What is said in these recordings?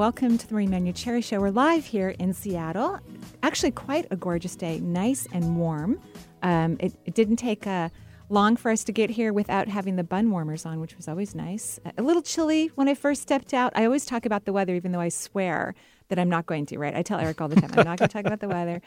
Welcome to the Marie Manuchehri Show. We're live here in Seattle. Actually, quite a gorgeous day, nice and warm. Um, it, it, didn't take uh, long for us to get here without having the bun warmers on, which was always nice. A little chilly when I first stepped out. I always talk about the weather, even though I swear that I'm not going to, right? I tell Eric all the time, I'm not going to talk about the weather.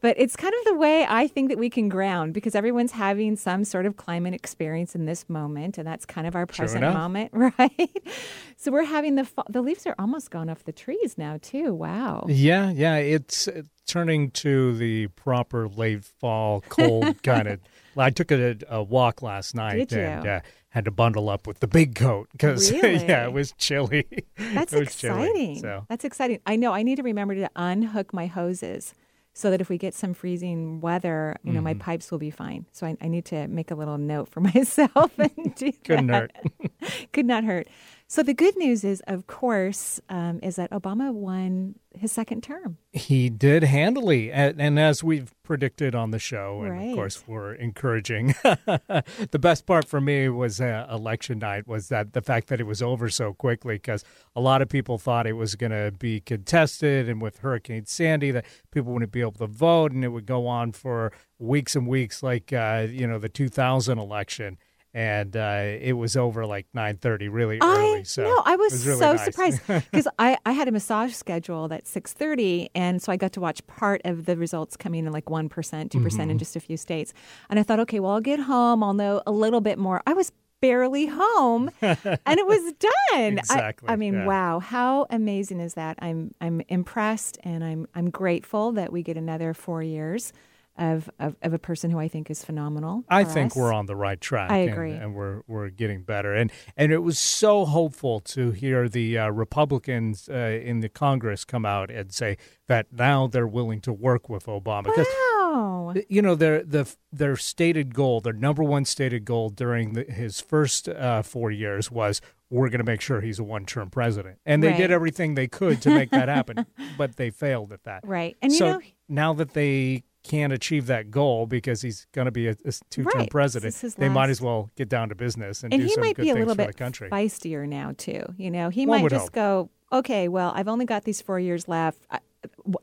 But it's kind of the way I think that we can ground because everyone's having some sort of climate experience in this moment. And that's kind of our present moment, right? so we're having the, the leaves are almost gone off the trees now, too. Wow. Yeah, yeah. It's uh, turning to the proper late fall, cold kind of. I took a, a walk last night and uh, had to bundle up with the big coat because really? yeah, it was chilly. That's was exciting. Chilly, so. That's exciting. I know. I need to remember to unhook my hoses so that if we get some freezing weather, you know, mm-hmm. my pipes will be fine. So I, I, need to make a little note for myself and do Couldn't that. hurt. Could not hurt. So the good news is, of course, um, is that Obama won his second term. He did handily, and, and as we've predicted on the show, and right. of course we're encouraging. the best part for me was uh, election night was that the fact that it was over so quickly because a lot of people thought it was going to be contested, and with Hurricane Sandy, that people wouldn't be able to vote, and it would go on for weeks and weeks, like uh, you know the 2000 election and uh, it was over like 9.30 really early so no i was, was really so nice. surprised because I, I had a massage scheduled at 6.30 and so i got to watch part of the results coming in like 1% 2% mm-hmm. in just a few states and i thought okay well i'll get home i'll know a little bit more i was barely home and it was done exactly I, I mean yeah. wow how amazing is that i'm i'm impressed and i'm i'm grateful that we get another four years of, of, of, a person who I think is phenomenal. I think us. we're on the right track. I agree, and, and, we're we're getting better. And and it was so hopeful to hear the uh, Republicans uh, in the Congress come out and say that now they're willing to work with Obama. Wow. You know their the their stated goal, their number one stated goal during the, his first uh, four years was we're going to make sure he's a one-term president, and they right. did everything they could to make that happen, but they failed at that. Right, and so you know now that they can't achieve that goal because he's going to be a, a two-term right. president. They might as well get down to business and, and do he some might good be a things little for bit the country. feistier now too. You know, he One might just hope. go, okay, well, I've only got these four years left. I,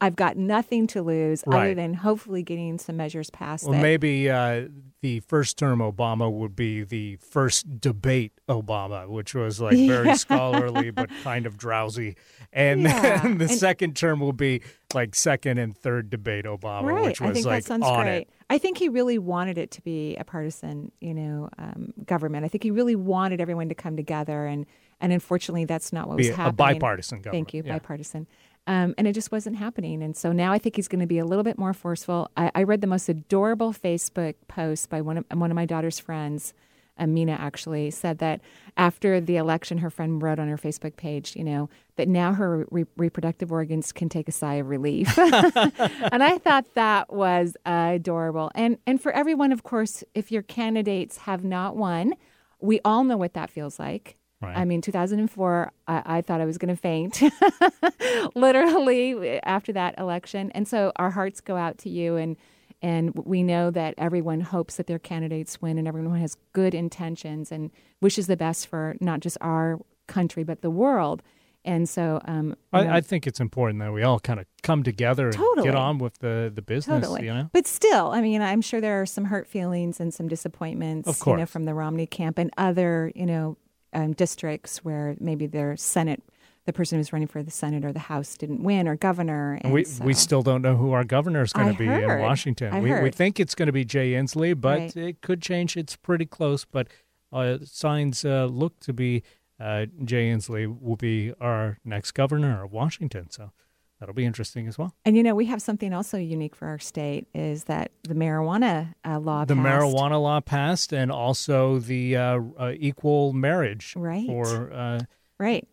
I've got nothing to lose right. other than hopefully getting some measures passed. Well, maybe uh, the first term Obama would be the first debate Obama, which was like very yeah. scholarly but kind of drowsy. And yeah. then the and... second term will be like second and third debate Obama, right. which was I think like that sounds on great. it. I think he really wanted it to be a partisan, you know, um, government. I think he really wanted everyone to come together, and and unfortunately, that's not what be was happening. A bipartisan government. Thank you, yeah. bipartisan. Um, and it just wasn't happening. And so now I think he's going to be a little bit more forceful. I, I read the most adorable Facebook post by one of one of my daughter's friends. Amina actually said that after the election, her friend wrote on her Facebook page, you know, that now her re- reproductive organs can take a sigh of relief. and I thought that was adorable. And and for everyone, of course, if your candidates have not won, we all know what that feels like. Right. I mean, 2004, I, I thought I was going to faint, literally after that election. And so our hearts go out to you, and and we know that everyone hopes that their candidates win, and everyone has good intentions and wishes the best for not just our country but the world. And so, um, I, know, I, think it's important that we all kind of come together and get on with the, the business. Totally. You know, But still, I mean, I'm sure there are some hurt feelings and some disappointments, Of you know, course. from the Romney camp and other, you know, um, districts where maybe their Senate, the person who's running for the Senate or the House didn't win, or governor. And we so, we still don't know who our governor is going to be heard. in Washington. We we think it's going to be Jay Inslee, but Right. it could change. It's pretty close, but uh, signs uh, look to be uh, Jay Inslee will be our next governor of Washington. So that'll be interesting as well. And you know, we have something also unique for our state is that the marijuana uh, law The passed. marijuana law passed, and also the uh, uh, equal marriage Right. for uh, Right.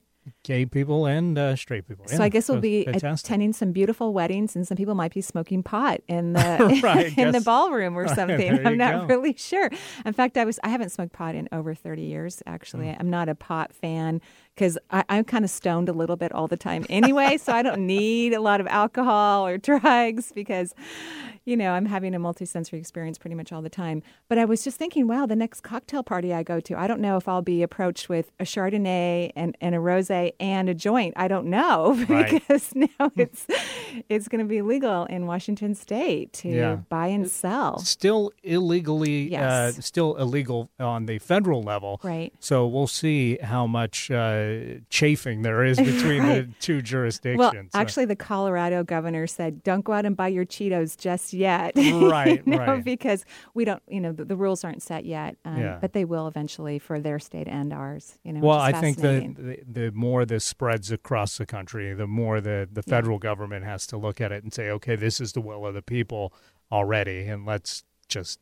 gay people and uh, straight people. So Yeah, I guess we'll be fantastic. attending some beautiful weddings, and some people might be smoking pot in the Right, in the ballroom or something. There I'm not go. really sure. In fact, I was I haven't smoked pot in over 30 years. Actually, Mm. I'm not a pot fan because I'm kind of stoned a little bit all the time anyway. so I don't need a lot of alcohol or drugs because. You know, I'm having a multisensory experience pretty much all the time. But I was just thinking, wow, the next cocktail party I go to, I don't know if I'll be approached with a Chardonnay and, and a rosé and a joint. I don't know Right. because now it's it's going to be legal in Washington State to Yeah. buy and sell. Still illegally, Yes. uh, still illegal on the federal level. Right. So we'll see how much uh, chafing there is between the two jurisdictions. Well, So- actually, the Colorado governor said, "Don't go out and buy your Cheetos just yet." Right, you know, right. Because we don't, you know, the, the rules aren't set yet, um, Yeah. but they will eventually for their state and ours. You know. Well, I think the, the the more this spreads across the country, the more the, the federal government has to look at it and say, okay, this is the will of the people already, and let's just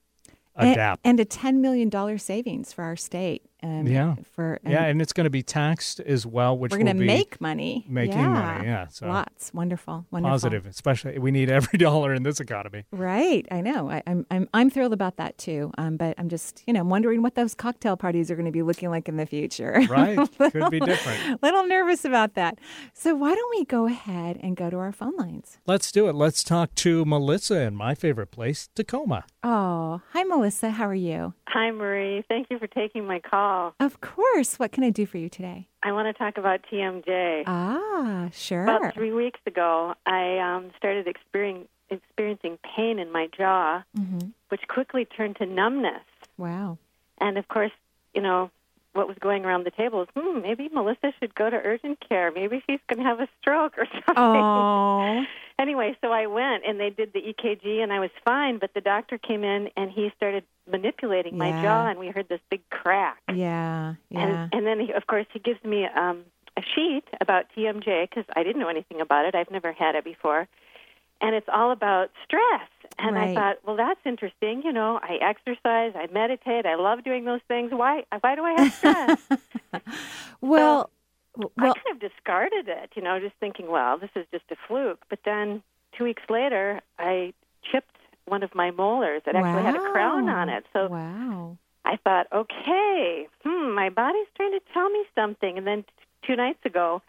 And- adapt. and, a ten million dollar savings for our state. Um, Yeah. For and yeah, and it's going to be taxed as well, which we're going to make money. making yeah. money. Yeah, so Lots. Wonderful. Wonderful. positive. Especially, we need every dollar in this economy. Right, I know. I, I'm I'm I'm thrilled about that too. Um, but I'm just you know I'm wondering what those cocktail parties are going to be looking like in the future. Right? Could be different. Little nervous about that. So why don't we go ahead and go to our phone lines? Let's do it. Let's talk to Melissa in my favorite place, Tacoma. Oh, hi Melissa. How are you? Hi, Marie. Thank you for taking my call. Of course. What can I do for you today? I want to talk about TMJ. Ah, sure. About three weeks ago, I um, started experiencing, experiencing pain in my jaw, hmm which quickly turned to numbness. Wow. And of course, you know, what was going around the table is, hmm, maybe Melissa should go to urgent care. Maybe she's going to have a stroke or something. Oh. Anyway, so I went and they did the EKG and I was fine, but the doctor came in and he started manipulating my Yeah. jaw and we heard this big crack. Yeah. Yeah. And, and then, he, of course, he gives me um, a sheet about TMJ because I didn't know anything about it. I've never had it before. And it's all about stress. And Right. I thought, well, that's interesting. You know, I exercise, I meditate, I love doing those things. Why? Why do I have stress? well. Well. I kind of discarded it. You know, just thinking, well, this is just a fluke. But then two weeks later, I chipped one of my molars. It actually had a crown on it. So Wow. I thought, okay, hmm, my body's trying to tell me something. And then t- two nights ago,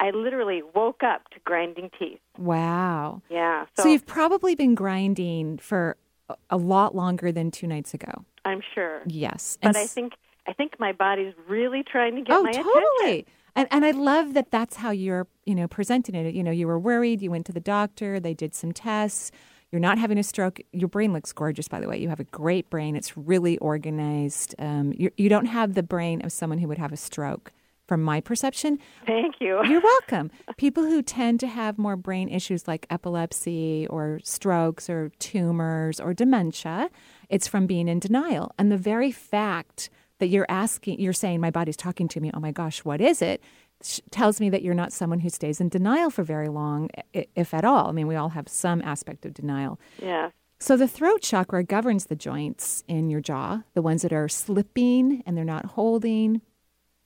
I literally woke up to grinding teeth. Wow. Yeah, So, so, you've probably been grinding for a- a lot longer than two nights ago. I'm sure. Yes. But And I think I think my body's really trying to get oh, my totally. attention. And and I love that that's how you're, you know, presenting it. You know, you were worried, you went to the doctor, they did some tests. You're not having a stroke. Your brain looks gorgeous, by the way. You have a great brain. It's really organized. Um, you you don't have the brain of someone who would have a stroke, from my perception. Thank you. You're welcome. People who tend to have more brain issues like epilepsy or strokes or tumors or dementia, it's from being in denial. And the very fact that you're asking, you're saying, my body's talking to me, oh my gosh, what is it? sh- tells me that you're not someone who stays in denial for very long, i- if at all. I mean, we all have some aspect of denial. Yeah. So the throat chakra governs the joints in your jaw, the ones that are slipping and they're not holding.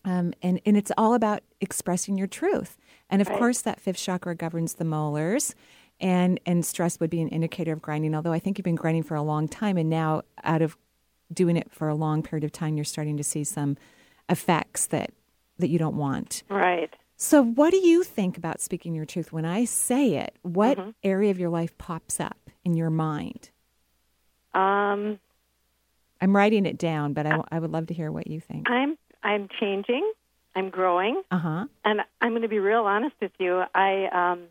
Um, and, and it's all about expressing your truth. And of Right. course, that fifth chakra governs the molars. And, and stress would be an indicator of grinding, although I think you've been grinding for a long time. And now, out of doing it for a long period of time, you're starting to see some effects that, that you don't want. Right. So, what do you think about speaking your truth? When I say it, what Mm-hmm. area of your life pops up in your mind? Um, I'm writing it down, but I, I would love to hear what you think. I'm I'm changing. I'm growing, Uh huh. and I'm going to be real honest with you. I um,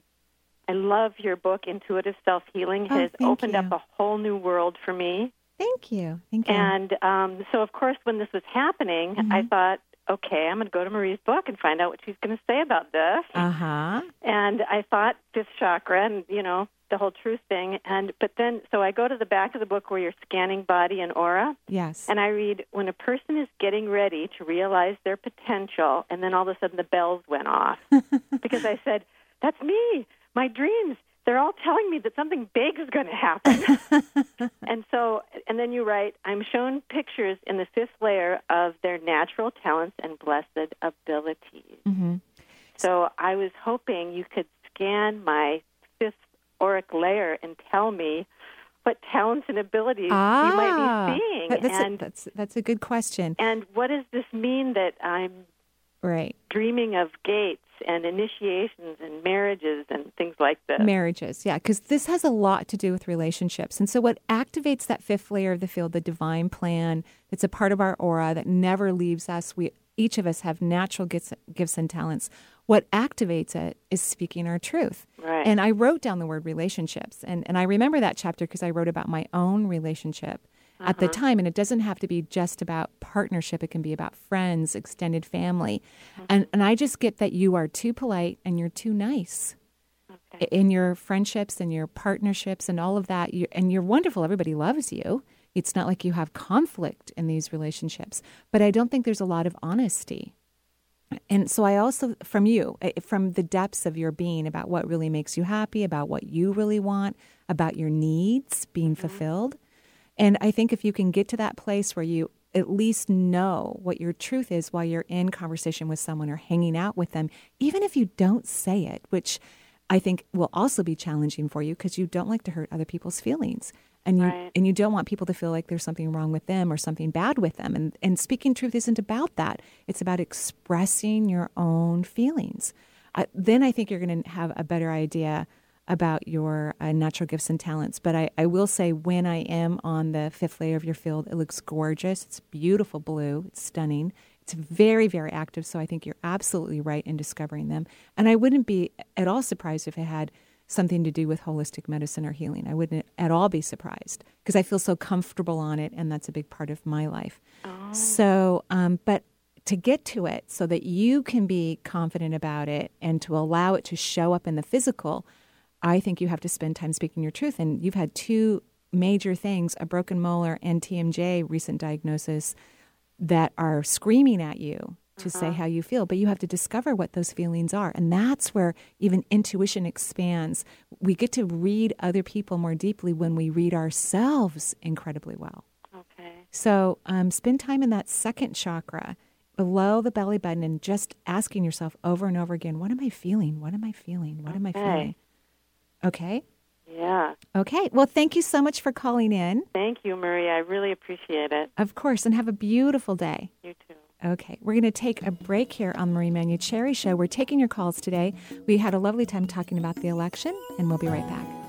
I love your book, Intuitive Self Healing. Oh, Has thank opened you. up a whole new world for me. Thank you. Thank you. And um, so, of course, when this was happening, I thought, okay, I'm going to go to Marie's book and find out what she's going to say about this. Uh huh. and I thought fifth chakra and you know the whole truth thing and but then so I go to the back of the book where you're scanning body and aura Yes. and I read when a person is getting ready to realize their potential and then all of a sudden the bells went off because I said that's me my dreams they're all telling me that something big is going to happen and so and then you write I'm shown pictures in the fifth layer of their natural talents and blessed abilities hmm So I was hoping you could scan my fifth auric layer and tell me what talents and abilities ah, you might be seeing. That's, and, a, that's, that's a good question. And what does this mean that I'm right. dreaming of gates and initiations and marriages and things like this? Marriages, yeah, because this has a lot to do with relationships. And so, what activates that fifth layer of the field, the divine plan, that's a part of our aura that never leaves us. We each of us have natural gifts, gifts and talents. What activates it is speaking our truth. Right. And I wrote down the word relationships. And, and I remember that chapter because I wrote about my own relationship uh-huh. at the uh-huh. time. And it doesn't have to be just about partnership, it can be about friends, extended family. Uh-huh. And, and I just get that you are too polite and you're too nice. Okay. In your friendships and your partnerships and all of that, you, and you're wonderful. Everybody loves you it's not like you have conflict in these relationships, but I don't think there's a lot of honesty. And so I also, from you, eh, from the depths of your being about what really makes you happy, about what you really want, about your needs being mm-hmm. fulfilled. And I think if you can get to that place where you at least know what your truth is while you're in conversation with someone or hanging out with them, even if you don't say it, which I think will also be challenging for you because you don't like to hurt other people's feelings. And you right. and you don't want people to feel like there's something wrong with them or something bad with them. And and speaking truth isn't about that. It's about expressing your own feelings. Uh, then i think you're going to have a better idea about your uh, natural gifts and talents but I, I will say when i am on the fifth layer of your field it looks gorgeous it's beautiful blue it's stunning it's very very active so i think you're absolutely right in discovering them and i wouldn't be at all surprised if it had something to do with holistic medicine or healing. I wouldn't at all be surprised because I feel so comfortable on it, and that's a big part of my life. Oh. So, um, but to get to it so that you can be confident about it and to allow it to show up in the physical, I think you have to spend time speaking your truth. And you've had two major things a broken molar and TMJ recent diagnosis that are screaming at you to uh-huh. say how you feel, but you have to discover what those feelings are. And that's where even intuition expands. We get to read other people more deeply when we read ourselves incredibly well. Okay. So um, spend time in that second chakra below the belly button and just asking yourself over and over again, what am I feeling? What am I feeling? What okay. am I feeling? Okay. Yeah. Okay. Well, thank you so much for calling in. Thank you, Maria. I really appreciate it. Of course. And have a beautiful day. You too. Okay, we're going to take a break here on the Marie Manuchehri Show. We're taking your calls today. We had a lovely time talking about the election, and we'll be right back.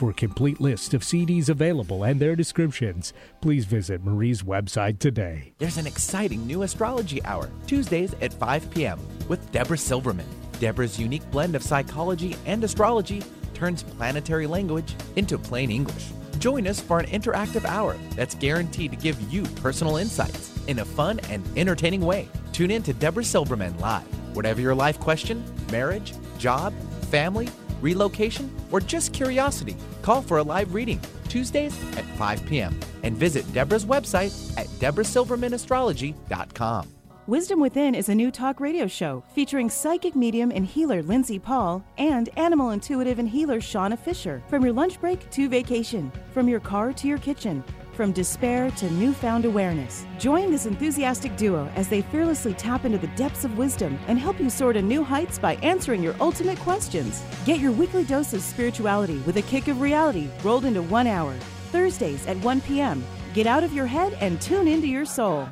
For a complete list of CDs available and their descriptions, please visit Marie's website today. There's an exciting new astrology hour, Tuesdays at 5 p.m., with Deborah Silverman. Deborah's unique blend of psychology and astrology turns planetary language into plain English. Join us for an interactive hour that's guaranteed to give you personal insights in a fun and entertaining way. Tune in to Deborah Silverman live. Whatever your life question, marriage, job, family, relocation, or just curiosity, call for a live reading Tuesdays at 5 p.m. and visit Deborah's website at deborahsilvermanastrology.com. Wisdom Within is a new talk radio show featuring psychic medium and healer Lindsay Paul and animal intuitive and healer Shauna Fisher. From your lunch break to vacation, from your car to your kitchen, from despair to newfound awareness. Join this enthusiastic duo as they fearlessly tap into the depths of wisdom and help you soar to new heights by answering your ultimate questions. Get your weekly dose of spirituality with a kick of reality rolled into one hour. Thursdays at 1 p.m. Get out of your head and tune into your soul.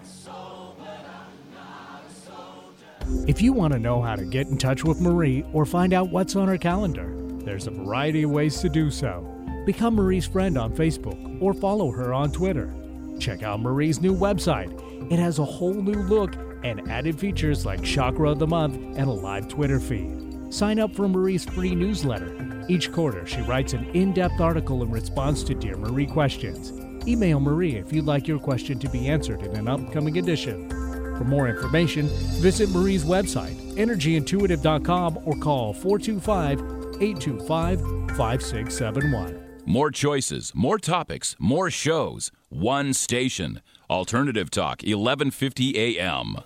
If you want to know how to get in touch with Marie or find out what's on her calendar, there's a variety of ways to do so. Become Marie's friend on Facebook or follow her on Twitter. Check out Marie's new website. It has a whole new look and added features like Chakra of the Month and a live Twitter feed. Sign up for Marie's free newsletter. Each quarter, she writes an in depth article in response to Dear Marie questions. Email Marie if you'd like your question to be answered in an upcoming edition. For more information, visit Marie's website, energyintuitive.com, or call 425 825 5671. More choices, more topics, more shows. One station. Alternative Talk, 1150 AM.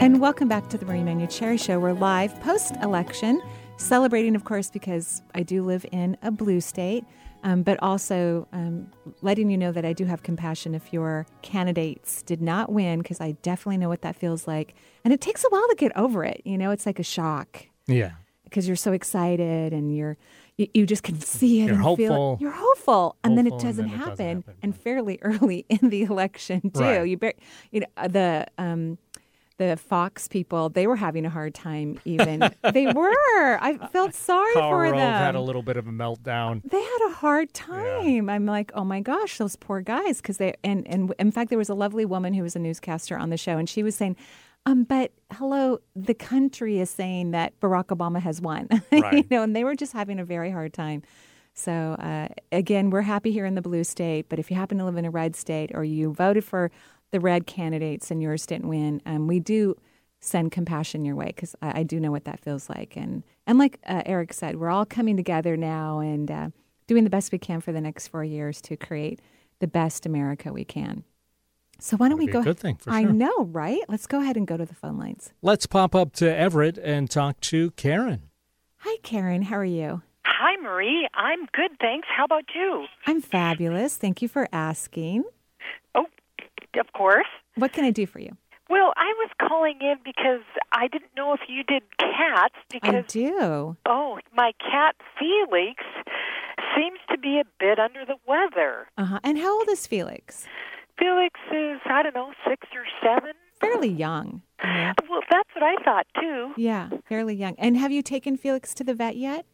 And welcome back to the Marie Manuchehri Show. We're live post election, celebrating, of course, because I do live in a blue state, um, but also um, letting you know that I do have compassion if your candidates did not win, because I definitely know what that feels like. And it takes a while to get over it. You know, it's like a shock Yeah. because you're so excited and you're. You, you just can see it You're and feel hopeful. it. You're hopeful, and then it doesn't then it doesn't happen, happen, and fairly early in the election too. Right. You, bar- you know, uh, the um, the Fox people, they were having a hard time. Even they were. I felt sorry Karl for them. had a little bit of a meltdown. they had a hard time. I'm like, oh my gosh, those poor guys. Because they and and in fact, there was a lovely woman who was a newscaster on the show, and she was saying. Um, but hello, the country is saying that Barack Obama has won. you know, and they were just having a very hard time. So uh, again, we're happy here in the blue state. But if you happen to live in a red state or you voted for the red candidates and yours didn't win, um, we do send compassion your way because I, I do know what that feels like. And and like uh, Eric said, we're all coming together now and uh, doing the best we can for the next four years to create the best America we can. So why don't That'd we be go? a good thing, for I sure. know, right? Let's go ahead and go to the phone lines. Let's pop up to Everett and talk to Karen. Hi, Karen. How are you? Hi, Marie. I'm good, thanks. How about you? I'm fabulous. Thank you for asking. Of course. What can I do for you? Well, I was calling in because I didn't know if you did cats I do. oh, my cat Felix seems to be a bit under the weather. Uh huh. And how old is Felix? Felix is I don't know, 6 or 7. Fairly young. you know? Well, that's what I thought too. Yeah, fairly young. And have you taken Felix to the vet yet?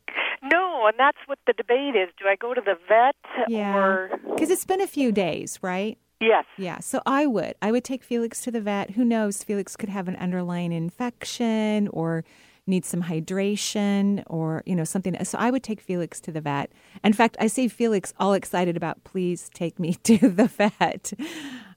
No, and that's what the debate is. Do I go to the vet Yeah. or Because it's been a few days, right? Yes. Yeah, so I would. I would take Felix to the vet. Who knows? Felix could have an underlying infection or need some hydration or, you know, something. So I would take Felix to the vet. In fact, I see Felix all excited about, please take me to the vet.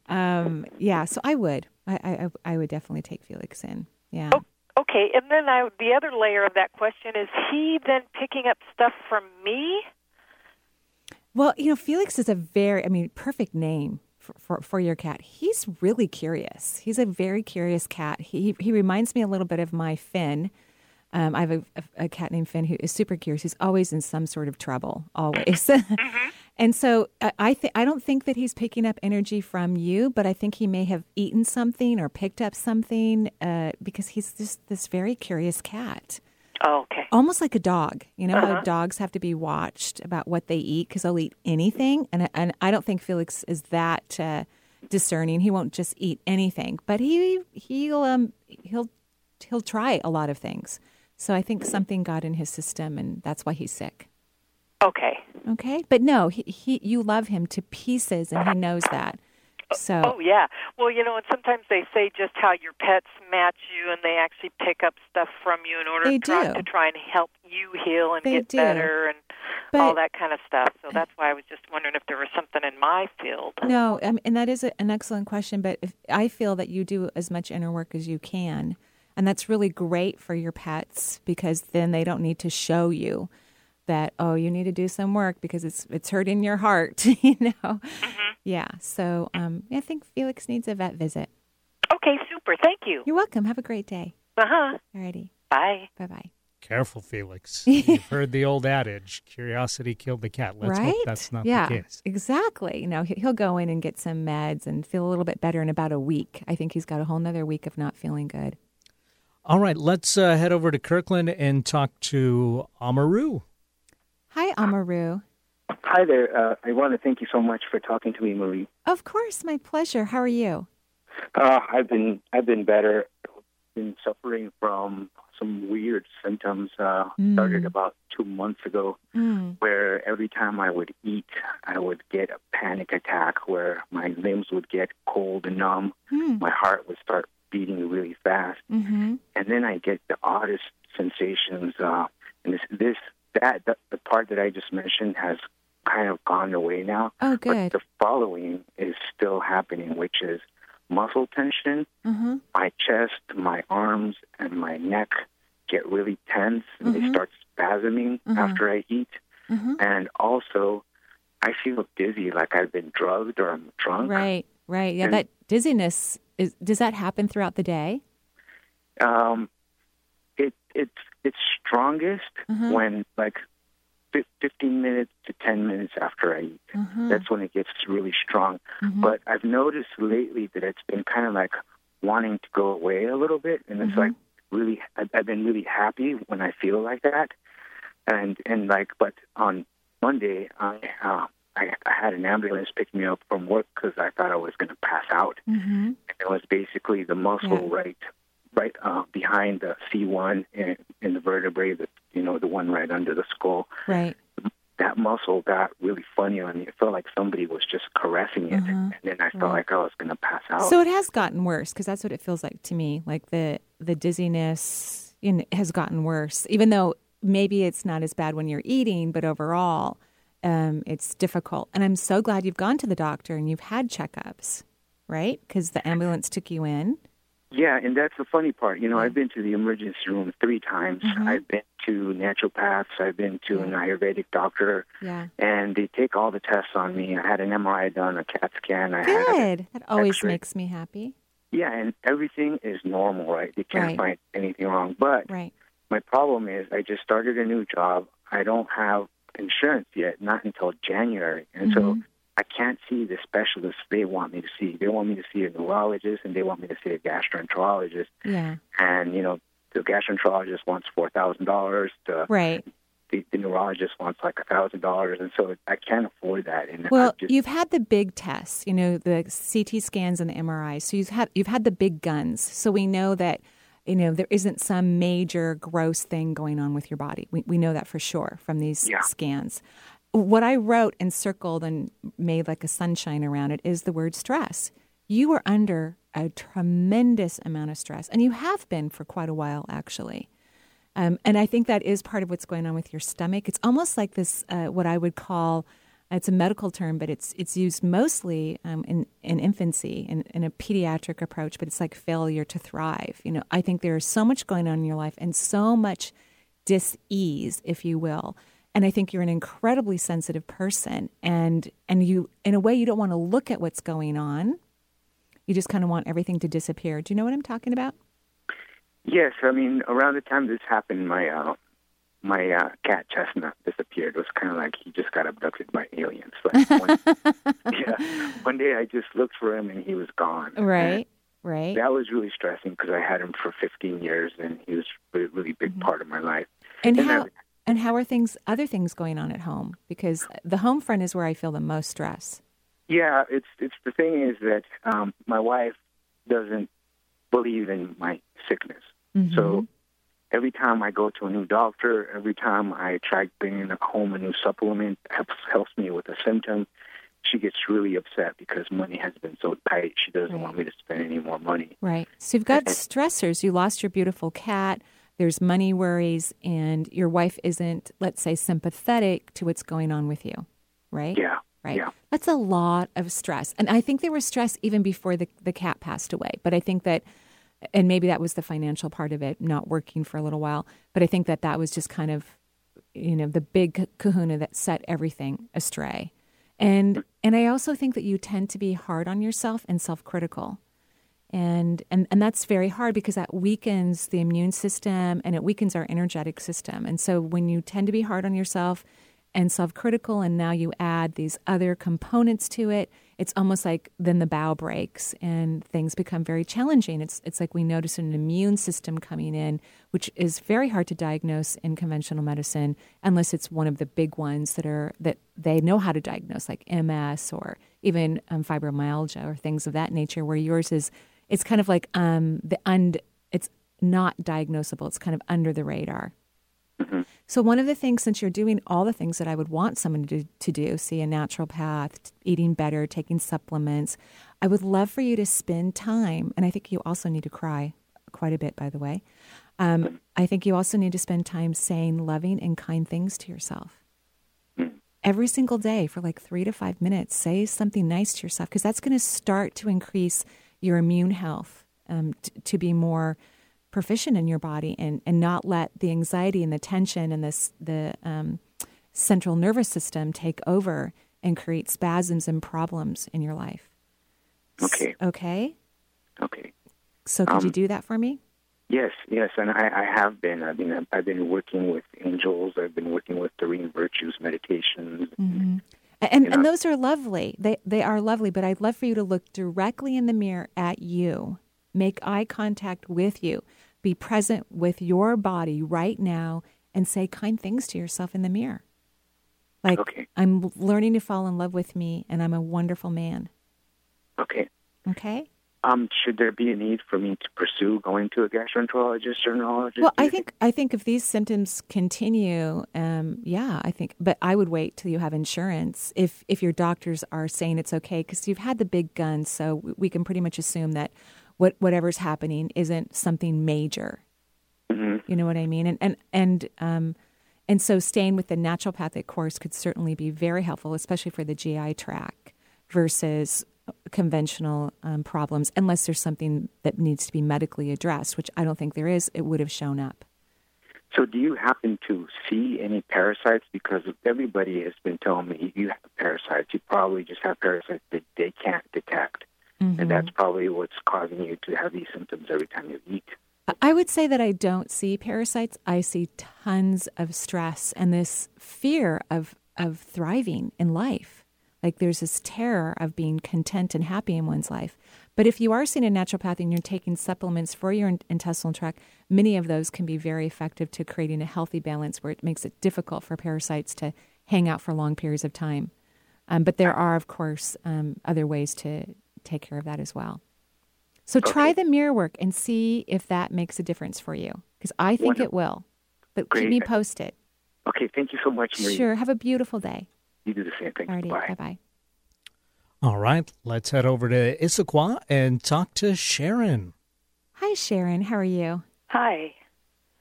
Um, yeah, so I would. I, I, I would definitely take Felix in. Yeah. Okay, and then I, the other layer of that question is he then picking up stuff from me? Well, you know, Felix is a very, I mean, perfect name for, for, your cat. He's really curious. He's a very curious cat. He, he reminds me a little bit of my Finn. Um, I have a, a, a cat named Finn who is super curious. He's always in some sort of trouble, always. and so I, I, th- I don't think that he's picking up energy from you, but I think he may have eaten something or picked up something uh, because he's just this very curious cat Oh, okay. almost like a dog. You know how dogs have to be watched about what they eat because they'll eat anything, and and I don't think Felix is that uh, discerning. He won't just eat anything, but he he'll um he'll he'll try a lot of things. So I think something got in his system, and that's why he's sick. Okay. Okay, but no, he, he you love him to pieces, and he knows that. So Oh yeah. Well, you know, and sometimes they say just how your pets match you, and they actually pick up stuff from you in order to, try, to try and help you heal and They get do. better and But- all that kind of stuff. So that's why I was just wondering if there was something in my field. No, um, and that is a, an excellent question. But if, I feel that you do as much inner work as you can, and that's really great for your pets because then they don't need to show you that oh you need to do some work because it's it's hurting your heart. you know, yeah. So um, I think Felix needs a vet visit. Okay, super. Thank you. You're welcome. Have a great day. Uh huh. Alrighty. Bye. Bye bye. Careful, Felix. You've heard the old adage, curiosity killed the cat. Let's right? hope that's not yeah, the case. exactly. You know, he- he'll go in and get some meds and feel a little bit better in about a week. I think he's got a whole nother week of not feeling good. All right, let's uh, head over to Kirkland and talk to Amaru. Hi, Amaru. Hi there. Uh, I want to thank you so much for talking to me, Marie. Of course, my pleasure. How are you? Uh, I've been I've been better. Been suffering from some weird symptoms. Uh, Started about two months ago, Mm. where every time I would eat, I would get a panic attack, where my limbs would get cold and numb. Hmm. My heart would start beating really fast, Mm-hmm. and then I get the oddest sensations. Uh, and this, this, that, the, the part that I just mentioned has kind of gone away now. Oh, good. But the following is still happening, which is muscle tension. Mm-hmm. My chest, my arms, and my neck get really tense, and they Mhm. start spasming Mhm. after I eat. Mm-hmm. And also, I feel dizzy, like I've been drugged or I'm drunk. Right. Right. Yeah. And- that dizziness is. Does that happen throughout the day? Um, it it's it's strongest Mhm. when like 15 minutes to 10 minutes after I eat. Mm-hmm. That's when it gets really strong. Mhm. But I've noticed lately that it's been kind of like wanting to go away a little bit, and it's Mhm. like really I've, I've been really happy when I feel like that, and and like but on Monday I uh, I, I had an ambulance pick me up from work because I thought I was going to pass out. Mm-hmm. And it was basically the muscle Yeah. right right uh, behind the C1 in, in the vertebrae, the you know the one right under the skull. Right. That muscle got really funny on me. It felt like somebody was just caressing it, Mhm. and then I felt Right. like I was going to pass out. So it has gotten worse because that's what it feels like to me. Like the the dizziness know, has gotten worse, even though maybe it's not as bad when you're eating, but overall, um, it's difficult. And I'm so glad you've gone to the doctor and you've had checkups, right? Because the ambulance took you in. Yeah, and that's the funny part. You know, I've been to the emergency room three times. Mhm. I've been to naturopaths. I've been to an Ayurvedic doctor, Yeah. and they take all the tests on me. I had an MRI done, a CAT scan. I had Good. That always X-ray. makes me happy. yeah, and everything is normal, right? They can't Right. find anything wrong. But Right. my problem is, I just started a new job. I don't have insurance yet, not until January, and so Mhm. I can't see the specialists they want me to see. They want me to see a neurologist, and they want me to see a gastroenterologist. Yeah. and you know the gastroenterologist wants four thousand dollars the, Right. the the neurologist wants like a thousand dollars and so i can't afford that and Well, just, you've had the big tests, you know, the CT scans and the MRIs. So you've had you've had the big guns. So we know that you know there isn't some major gross thing going on with your body. We we know that for sure from these Yeah. scans. What I wrote and circled and made like a sunshine around it is the word stress. You are under a tremendous amount of stress, and you have been for quite a while, actually. Um, and I think that is part of what's going on with your stomach. It's almost like this, uh, what I would call, it's a medical term, but it's it's used mostly um, in, in infancy, in, in a pediatric approach. But it's like failure to thrive. You know, I think there is so much going on in your life and so much dis-ease, if you will. And I think you're an incredibly sensitive person, and and you, in a way, you don't want to look at what's going on. You just kind of want everything to disappear. Do you know what I'm talking about? yes i mean around the time this happened my uh my uh cat chestnut disappeared it was kind of like he just got abducted by aliens like one, yeah one day i just looked for him and he was gone Right, right. That was really stressing because i had him for 15 years and he was a really, really big Mm-hmm. part of my life And And how I- and how are things other things going on at home? Because the home front is where I feel the most stress. Yeah, it's it's the thing is that um, my wife doesn't believe in my sickness. Mm-hmm. So every time I go to a new doctor, every time I try bringing home a new supplement helps helps me with a symptom, she gets really upset because money has been so tight. She doesn't Right. want me to spend any more money. Right. So you've got stressors. You lost your beautiful cat. There's money worries, and your wife isn't, let's say, sympathetic to what's going on with you. Right. Yeah. Right. Yeah. That's a lot of stress. And I think there was stress even before the, the cat passed away. But I think that, and maybe that was the financial part of it, not working for a little while. But I think that that was just kind of, you know, the big kahuna that set everything astray. And and I also think that you tend to be hard on yourself and self-critical. And, and and that's very hard because that weakens the immune system and it weakens our energetic system. And so when you tend to be hard on yourself and self-critical and now you add these other components to it, it's almost like then the bow breaks and things become very challenging. It's it's like we notice an immune system coming in, which is very hard to diagnose in conventional medicine unless it's one of the big ones that are that they know how to diagnose, like MS or even um, fibromyalgia or things of that nature. Where yours is, it's kind of like um, the und, it's not diagnosable. It's kind of under the radar. So, one of the things, since you're doing all the things that I would want someone to, to do, see a naturopath, eating better, taking supplements, I would love for you to spend time, and I think you also need to cry quite a bit, by the way. Um, I think you also need to spend time saying loving and kind things to yourself. Every single day for like three to five minutes, say something nice to yourself because that's going to start to increase your immune health um, t- to be more proficient in your body and, and not let the anxiety and the tension and this the um, central nervous system take over and create spasms and problems in your life. Okay. Okay. Okay. So could you Um, do that for me? Yes, yes, and I, I have been. I've been. I've been working with angels. I've been working with Doreen Virtue's meditations. Mm-hmm. And, and those are lovely. They they are lovely, but I'd love for you to look directly in the mirror at you. Make eye contact with you. Be present with your body right now and say kind things to yourself in the mirror. Like Okay. I'm learning to fall in love with me and I'm a wonderful man. Okay. Okay? Um, should there be a need for me to pursue going to a gastroenterologist or neurologist? Well, I think I think if these symptoms continue, um, yeah, I think. But I would wait till you have insurance. If if your doctors are saying it's okay, because you've had the big guns, so we- we can pretty much assume that what whatever's happening isn't something major. You know what I mean? And and and um, and so staying with the naturopathic course could certainly be very helpful, especially for the GI tract versus conventional um, problems, unless there's something that needs to be medically addressed, which I don't think there is. It would have shown up. So, do you happen to see any parasites? Because everybody has been telling me you have parasites, you probably just have parasites that they can't detect, Mm-hmm. and that's probably what's causing you to have these symptoms every time you eat. I would say that I don't see parasites. I see tons of stress and this fear of of thriving in life. Like there's this terror of being content and happy in one's life. But if you are seeing a naturopath and you're taking supplements for your intestinal tract, many of those can be very effective to creating a healthy balance where it makes it difficult for parasites to hang out for long periods of time. Um, but there are, of course, um, other ways to take care of that as well. So try the mirror work and see if that makes a difference for you, because I think it will. But keep Great. me posted. Okay, thank you so much, Marie. Sure. Have a beautiful day. You do the same thing. Alrighty. Bye. Bye bye. All right, let's head over to Issaquah and talk to Sharon. Hi, Sharon. How are you? Hi.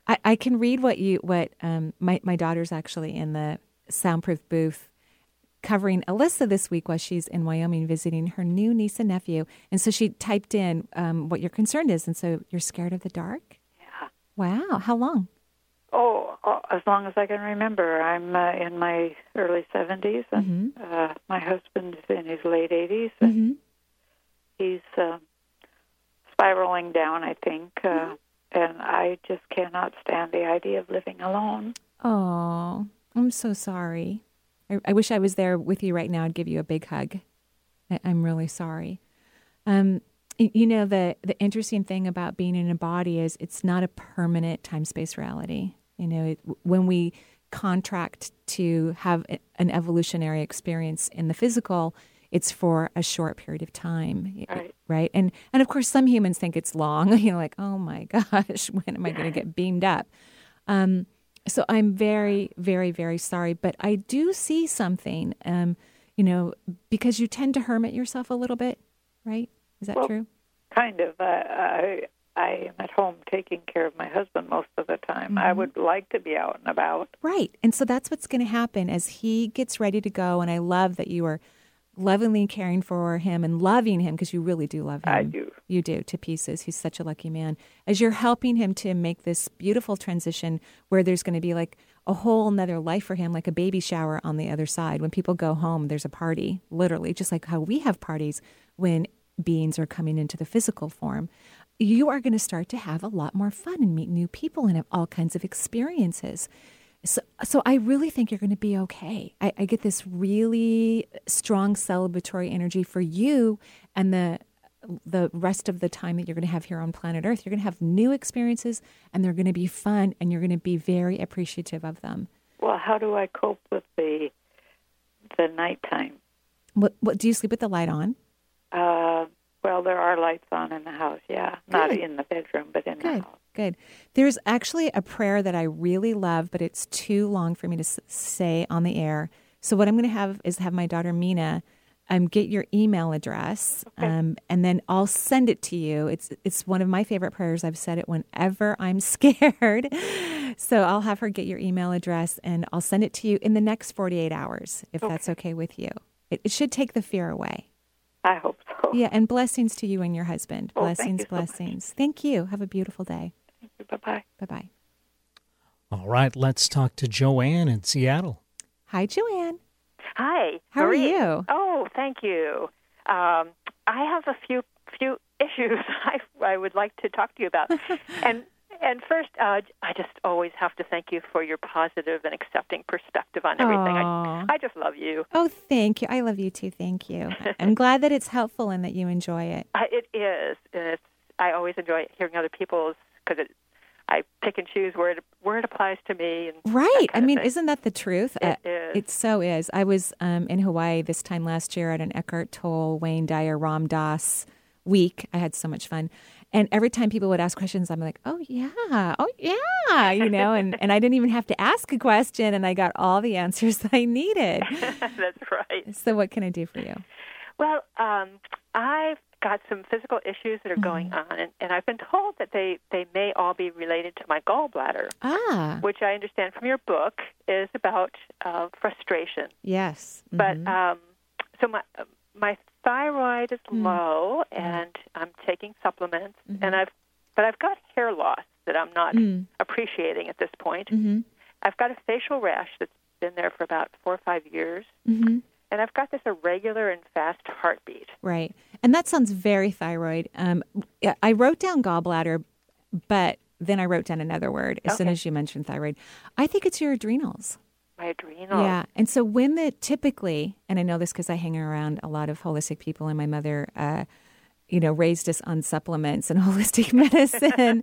I, I can read what you what um my my daughter's actually in the soundproof booth covering Alyssa this week while she's in Wyoming visiting her new niece and nephew, and so she typed in um, what your concern is, and so you're scared of the dark. Yeah. Wow. How long? Oh, uh, as long as I can remember. I'm uh, in my early 70s, and uh, my husband's in his late 80s, and Mm-hmm. he's uh, spiraling down, I think. Uh, and I just cannot stand the idea of living alone. Oh, I'm so sorry. I, I wish I was there with you right now. I'd give you a big hug. I, I'm really sorry. Um, you know the the interesting thing about being in a body is it's not a permanent time space reality. You know, it, when we contract to have an evolutionary experience in the physical, it's for a short period of time, Right. right? And and of course, some humans think it's long. You know, like oh my gosh, when am I going to get beamed up? Um, so I'm very, very, very sorry, but I do see something. Um, you know, because you tend to hermit yourself a little bit, right? Is that Well, true? Kind of. I, I, I am at home taking care of my husband most of the time. I mm-hmm. would like to be out and about. Right. And so that's what's going to happen as he gets ready to go. And I love that you are lovingly caring for him and loving him because you really do love him. I do. You do to pieces. He's such a lucky man. As you're helping him to make this beautiful transition where there's going to be like a whole nother life for him, like a baby shower on the other side. When people go home, there's a party, literally, just like how we have parties when beings are coming into the physical form. You are going to start to have a lot more fun and meet new people and have all kinds of experiences. So, so I really think you're going to be okay. I, I get this really strong celebratory energy for you and the the rest of the time that you're going to have here on planet Earth. You're going to have new experiences, and they're going to be fun, and you're going to be very appreciative of them. Well, how do I cope with the the nighttime? What, what do you sleep with the light on? Uh, well, there are lights on in the house. Yeah, not Good. in the bedroom, but in the house. Good. There's actually a prayer that I really love, but it's too long for me to s- say on the air. So what I'm going to have is have my daughter Mina um, get your email address, um, and then I'll send it to you. It's it's one of my favorite prayers. I've said it whenever I'm scared. so I'll have her get your email address, and I'll send it to you in the next 48 hours, if that's okay with you. It, it should take the fear away. I hope so. Yeah, and blessings to you and your husband. Oh, thank blessings, so blessings. Thank you. Have a beautiful day. Bye bye. Bye bye. All right, let's talk to Joanne in Seattle. Hi, Joanne. Hi. How are Marie. you? Oh, thank you. Um, I have a few few issues I I would like to talk to you about, and and first, uh, I just always have to thank you for your positive and accepting perspective on everything. I, I just love you. Oh, thank you. I love you too. Thank you. I'm glad that it's helpful and that you enjoy it. I, it is. and It's. I always enjoy hearing other people's because it. I pick and choose where it where it applies to me. And Right. I mean, isn't that the truth? It Uh, is. It so is. I was um, in Hawaii this time last year at an Eckhart Tolle, Wayne Dyer, Ram Dass week. I had so much fun. And every time people would ask questions, I'm like, oh, yeah, oh, yeah, you know, and, and I didn't even have to ask a question, and I got all the answers I needed. That's right. So, what can I do for you? Well, um, I've got some physical issues that are going on, and, and I've been told that they, they may all be related to my gallbladder, Ah, which I understand from your book is about uh, frustration. yes. But Mhm. um, so my my thyroid is Mm. low, and I'm taking supplements, Mhm. and I've but I've got hair loss that I'm not Mm. appreciating at this point. Mhm. I've got a facial rash that's been there for about four or five years, Mhm. and I've got this irregular and fast heartbeat. Right. And that sounds very thyroid. Um, I wrote down gallbladder, but then I wrote down another word as soon as you mentioned thyroid. I think it's your adrenals. My adrenals. Yeah. And so when the typically, and I know this because I hang around a lot of holistic people, and my mother, uh, you know, raised us on supplements and holistic medicine.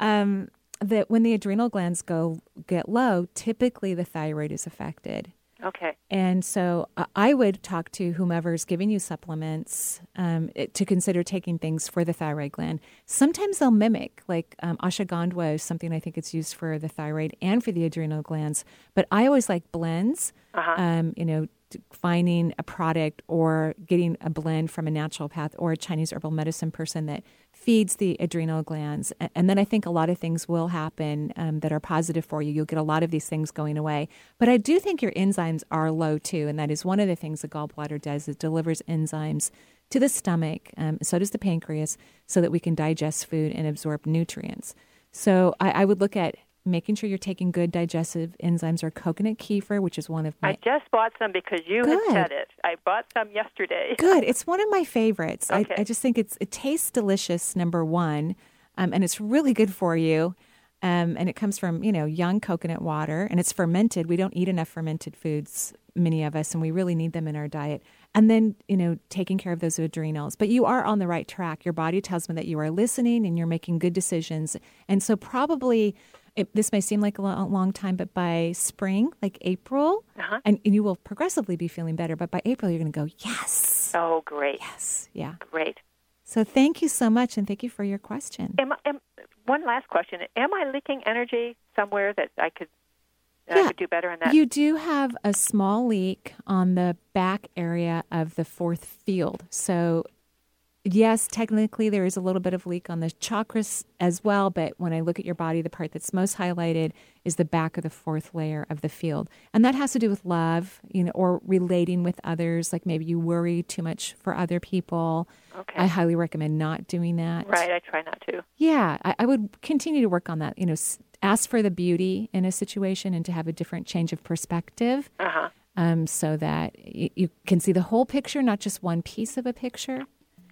um, that when the adrenal glands go get low, typically the thyroid is affected. Okay. And so uh, I would talk to whomever's giving you supplements um, it- to consider taking things for the thyroid gland. Sometimes they'll mimic, like um, ashwagandha is something I think it's used for the thyroid and for the adrenal glands. But I always like blends. Uh-huh. Um, you know, finding a product or getting a blend from a naturopath or a Chinese herbal medicine person that feeds the adrenal glands. And then I think a lot of things will happen um, that are positive for you. You'll get a lot of these things going away. But I do think your enzymes are low too. And that is one of the things the gallbladder does. It delivers enzymes to the stomach. Um, so does the pancreas so that we can digest food and absorb nutrients. So I, I would look at making sure you're taking good digestive enzymes or coconut kefir, which is one of my I just bought some because you Good. had said it. I bought some yesterday. Good. It's one of my favorites. Okay. I, I just think it's it tastes delicious. Number one, um, and it's really good for you. Um, and it comes from you know young coconut water, and it's fermented. We don't eat enough fermented foods, many of us, and we really need them in our diet. And then you know taking care of those adrenals. But you are on the right track. Your body tells me that you are listening and you're making good decisions. And so probably. It, this may seem like a lo- long time, but by spring, like April, Uh-huh. and, and you will progressively be feeling better. But by April, you're going to go, yes, Oh, great. Yes. Yeah. Great. So thank you so much, and thank you for your question. Am, am, one last question. Am I leaking energy somewhere that I could that I Yeah. could do better on that? You do have a small leak on the back area of the fourth field. So, yes, technically there is a little bit of leak on the chakras as well. But when I look at your body, the part that's most highlighted is the back of the fourth layer of the field. And that has to do with love, you know, or relating with others. Like maybe you worry too much for other people. Okay. I highly recommend not doing that. right. I try not to. Yeah, I, I would continue to work on that. You know, s- ask for the beauty in a situation and to have a different change of perspective, Uh huh. um, so that y- you can see the whole picture, not just one piece of a picture.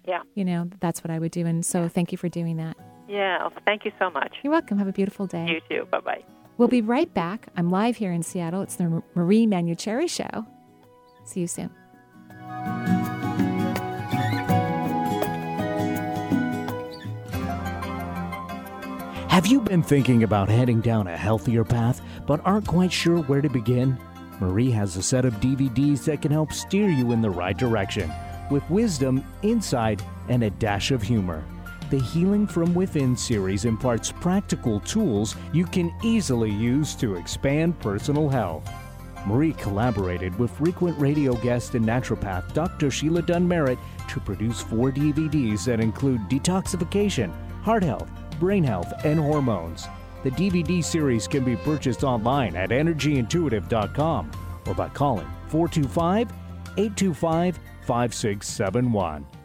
Yeah. You know, that's what I would do. And so, thank you for doing that. Yeah. Well, thank you so much. You're welcome. Have a beautiful day. You too. Bye bye. We'll be right back. I'm live here in Seattle. It's the M- Marie Manuchehri Show. See you soon. Have you been thinking about heading down a healthier path but aren't quite sure where to begin? Marie has a set of DVDs that can help steer you in the right direction with wisdom, insight, and a dash of humor. The Healing from Within series imparts practical tools you can easily use to expand personal health. Marie collaborated with frequent radio guest and naturopath Dr. Sheila Dunn Merritt to produce four DVDs that include detoxification, heart health, brain health, and hormones. The DVD series can be purchased online at energyintuitive.com or by calling 425 825 5671.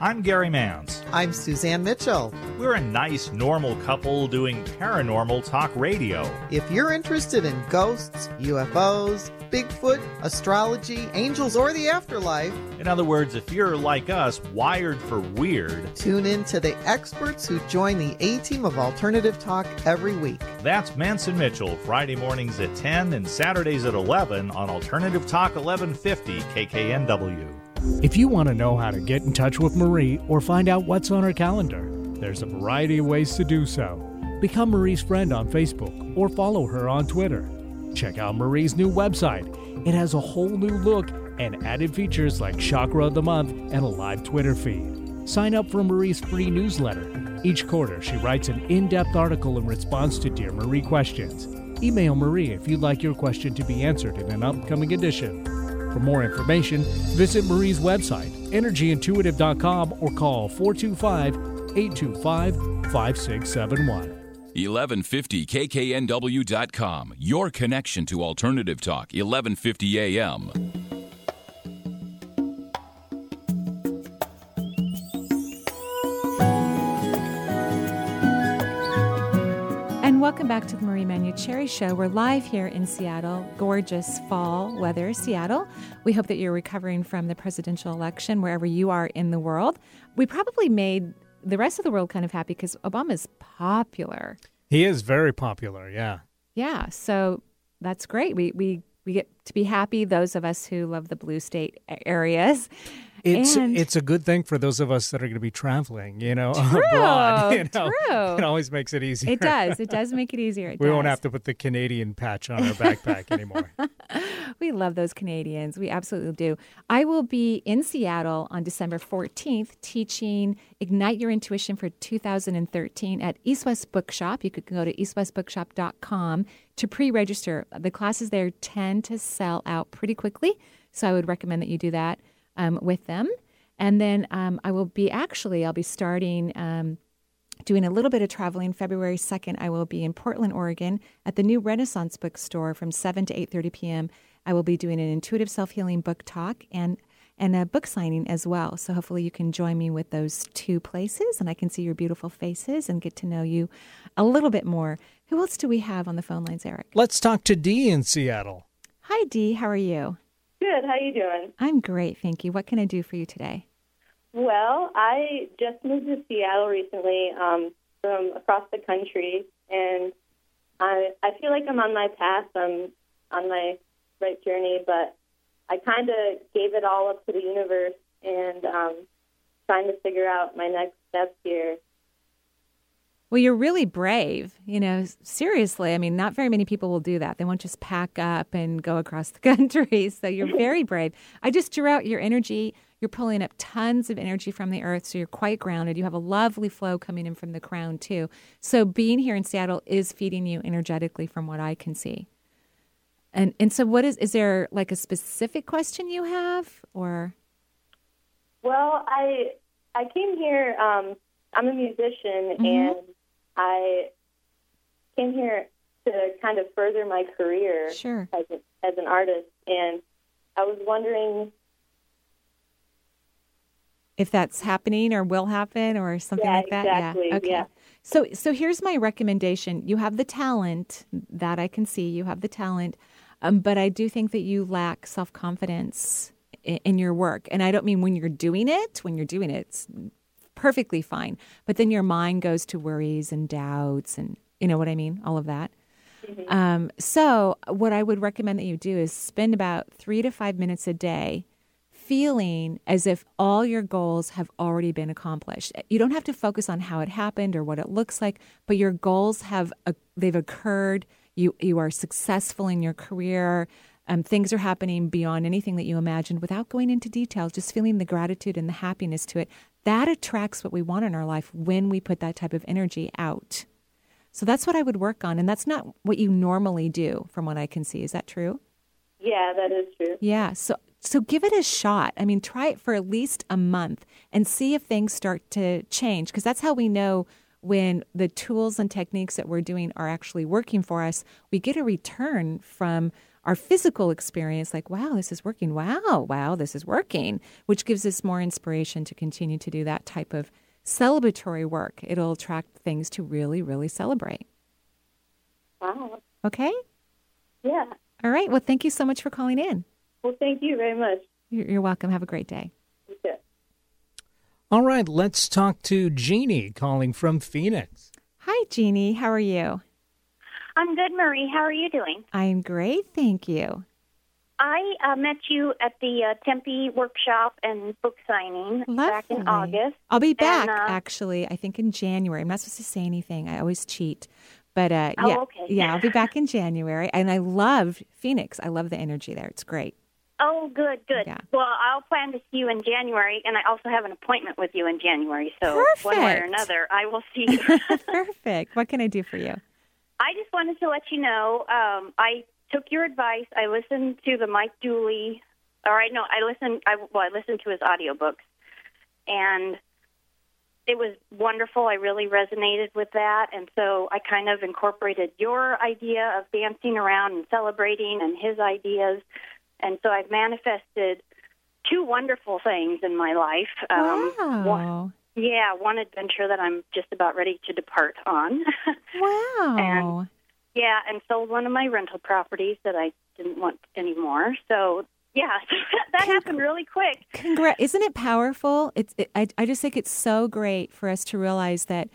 I'm Gary Mans. I'm Suzanne Mitchell. We're a nice, normal couple doing paranormal talk radio. If you're interested in ghosts, UFOs, Bigfoot, astrology, angels, or the afterlife, in other words, if you're like us, wired for weird, tune in to the experts who join the A team of Alternative Talk every week. That's Manson Mitchell, Friday mornings at 10 and Saturdays at 11 on Alternative Talk 1150 KKNW. If you want to know how to get in touch with Marie or find out what's on her calendar, there's a variety of ways to do so. Become Marie's friend on Facebook or follow her on Twitter. Check out Marie's new website. It has a whole new look and added features like Chakra of the Month and a live Twitter feed. Sign up for Marie's free newsletter. Each quarter, she writes an in depth article in response to Dear Marie questions. Email Marie if you'd like your question to be answered in an upcoming edition. For more information, visit Marie's website, energyintuitive.com, or call 425 825 5671. 1150kknw.com, your connection to Alternative Talk, 1150 AM. Welcome back to the Marie Manuchehri Show. We're live here in Seattle, gorgeous fall weather, Seattle. We hope that you're recovering from the presidential election wherever you are in the world. We probably made the rest of the world kind of happy because Obama's popular. He is very popular, yeah. Yeah, so that's great. We we we get to be happy those of us who love the blue state areas. It's and it's a good thing for those of us that are going to be traveling, you know, True, abroad. You know, true. it always makes it easier. it does. It does make it easier. It we won't have to put the Canadian patch on our backpack anymore. we love those Canadians. We absolutely do. I will be in Seattle on December 14th teaching Ignite Your Intuition for 2013 at East West Bookshop. You could go to eastwestbookshop.com to pre register. The classes there tend to sell out pretty quickly, so I would recommend that you do that um, with them. And then um, I will be actually, I'll be starting. Um, doing a little bit of traveling february 2nd i will be in portland oregon at the new renaissance bookstore from 7 to 8.30 p.m i will be doing an intuitive self-healing book talk and and a book signing as well so hopefully you can join me with those two places and i can see your beautiful faces and get to know you a little bit more who else do we have on the phone lines eric Let's talk to Dee in Seattle. hi dee how are you Good. How you doing? i'm great thank you what can i do for you today Well, I just moved to Seattle recently um, from across the country, and I I feel like I'm on my path. I'm on my right journey, but I kind of gave it all up to the universe and um, trying to figure out my next steps here. Well, you're really brave. You know, seriously. I mean, not very many people will do that. They won't just pack up and go across the country. So you're very brave. I just drew out your energy. You're pulling up tons of energy from the earth. So you're quite grounded. You have a lovely flow coming in from the crown, too. So being here in Seattle is feeding you energetically from what I can see. And, and so, what is, is there like a specific question you have or? Well, I I came here. Um, I'm a musician, Mhm. and I came here to kind of further my career Sure. as a, as an artist. And I was wondering, if that's happening or will happen or something Yeah, like that. exactly, Yeah. Okay. yeah. So so here's my recommendation. You have the talent that I can see. You have the talent, um, but I do think that you lack self confidence in, in your work. And I don't mean when you're doing it. When you're doing it, it's perfectly fine. But then your mind goes to worries and doubts, and you know what I mean. All of that. Um, so, what I would recommend that you do is spend about three to five minutes a day feeling as if all your goals have already been accomplished. You don't have to focus on how it happened or what it looks like, but your goals have uh, they've occurred. You you are successful in your career. Um, things are happening beyond anything that you imagined without going into detail, just feeling the gratitude and the happiness to it. That attracts what we want in our life when we put that type of energy out. So that's what I would work on. And that's not what you normally do, from what I can see. Is that true? Yeah, that is true. Yeah. So so give it a shot. I mean, try it for at least a month and see if things start to change because that's how we know when the tools and techniques that we're doing are actually working for us. We get a return from our physical experience like, wow, this is working. Wow, wow, this is working, which gives us more inspiration to continue to do that type of celebratory work. It'll attract things to really, really celebrate. Wow. Okay? Yeah. All right. Well, thank you so much for calling in. Well, thank you very much. You're you're welcome. Have a great day. You. All right, let's talk to Jeannie calling from Phoenix. Hi, Jeannie. How are you? I'm good, Marie. How are you doing? I'm great. Thank you. I uh, met you at the uh, Tempe workshop and book signing back in August. I'll be back, And, uh, actually, I think in January. I'm not supposed to say anything. I always cheat. But uh, Oh, yeah, okay. yeah, I'll be back in January. And I love Phoenix. I love the energy there. It's great. Oh, good, good. Yeah. Well, I'll plan to see you in January, and I also have an appointment with you in January. So one way or another, I will see you. Perfect. What can I do for you? I just wanted to let you know um, I took your advice. I listened to the Mike Dooley, or I know I listened. I well, I listened to his audiobooks, and it was wonderful. I really resonated with that, and so I kind of incorporated your idea of dancing around and celebrating, and his ideas, and so I've manifested two wonderful things in my life. Um, wow. one- yeah, one adventure that I'm just about ready to depart on. Wow. And yeah, and sold one of my rental properties that I didn't want anymore. So yeah, that happened really quick. Congrats. Isn't it powerful? It's. It, I, I just think it's so great for us to realize that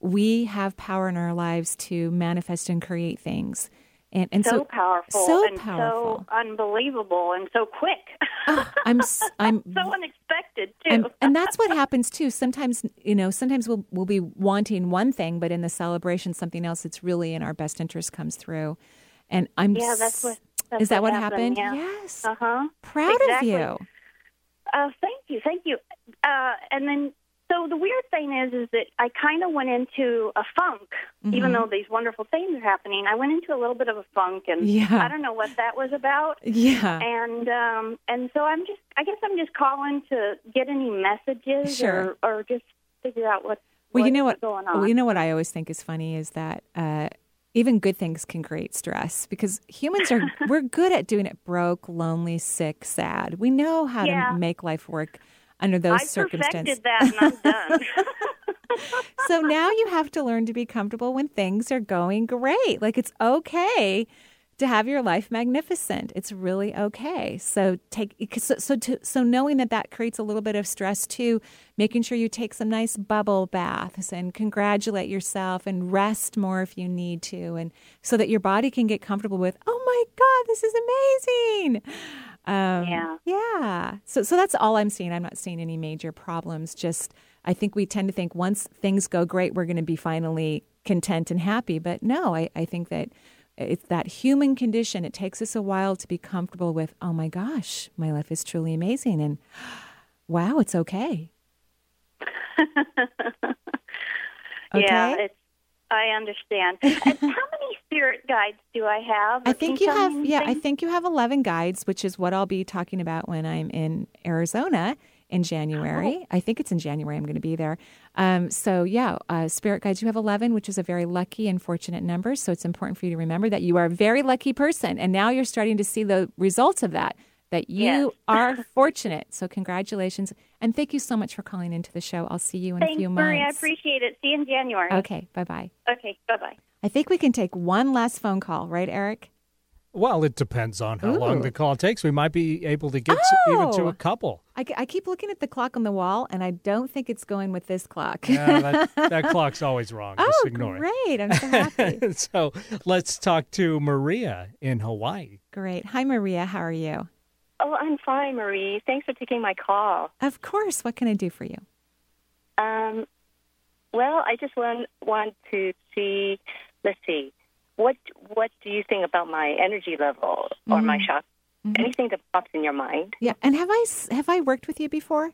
we have power in our lives to manifest and create things. And, and so, so, powerful so and powerful. so unbelievable and so quick. I'm s- I'm so unexpected too. and, and that's what happens too. Sometimes you know, sometimes we'll we'll be wanting one thing, but in the celebration, something else that's really in our best interest comes through. And I'm yeah, that's what. That's is that what happened? happened? Yeah. Yes. Uh huh. proud exactly. of you. Uh, thank you, thank you. Uh, and then, so the weird thing is, is that I kind of went into a funk, even Mhm. though these wonderful things are happening. I went into a little bit of a funk, and Yeah. I don't know what that was about. Yeah. And um, and so I'm just, I guess I'm just calling to get any messages Sure. or or just figure out what. Well, you know what? going on. Well, you know what I always think is funny is that uh, even good things can create stress because humans are we're good at doing it broke, lonely, sick, sad. We know how Yeah. to make life work under those I circumstances. perfected that, and I'm done. so now you have to learn to be comfortable when things are going great. Like it's okay to have your life magnificent. It's really okay. So take so so, to, so knowing that that creates a little bit of stress too, making sure you take some nice bubble baths and congratulate yourself and rest more if you need to and so that your body can get comfortable with, "Oh my god, this is amazing." Um, Yeah. Yeah. So so that's all I'm seeing. I'm not seeing any major problems. Just I think we tend to think once things go great, we're going to be finally content and happy. But no, I, I think that it's that human condition. It takes us a while to be comfortable with, oh my gosh, my life is truly amazing. And wow, it's okay. Yeah, it's. I understand. and how many spirit guides do I have? I think you have, yeah, I think you have 11 guides, which is what I'll be talking about when I'm in Arizona in January. Oh. I think it's in January I'm going to be there. Um, so, yeah, uh, spirit guides, you have 11, which is a very lucky and fortunate number. So, it's important for you to remember that you are a very lucky person. And now you're starting to see the results of that, that you Yes. are fortunate. So, congratulations. And thank you so much for calling into the show. I'll see you in Thanks, a few months. Marie. I appreciate it. See you in January. Okay, bye bye. Okay. Bye bye. I think we can take one last phone call, right, Eric? Well, it depends on how long the call takes. We might be able to get to, even to Oh. a couple. I, I keep looking at the clock on the wall, and I don't think it's going with this clock. Yeah, that, that clock's always wrong. Just oh, ignore great! I'm so happy. so let's talk to Maria in Hawaii. great. Hi, Maria. How are you? Oh, I'm fine, Marie. Thanks for taking my call. Of course. What can I do for you? Um, well, I just want want to see. Let's see. What what do you think about my energy level or my Mhm. shock? Mhm. Anything that pops in your mind? Yeah. And have I have I worked with you before?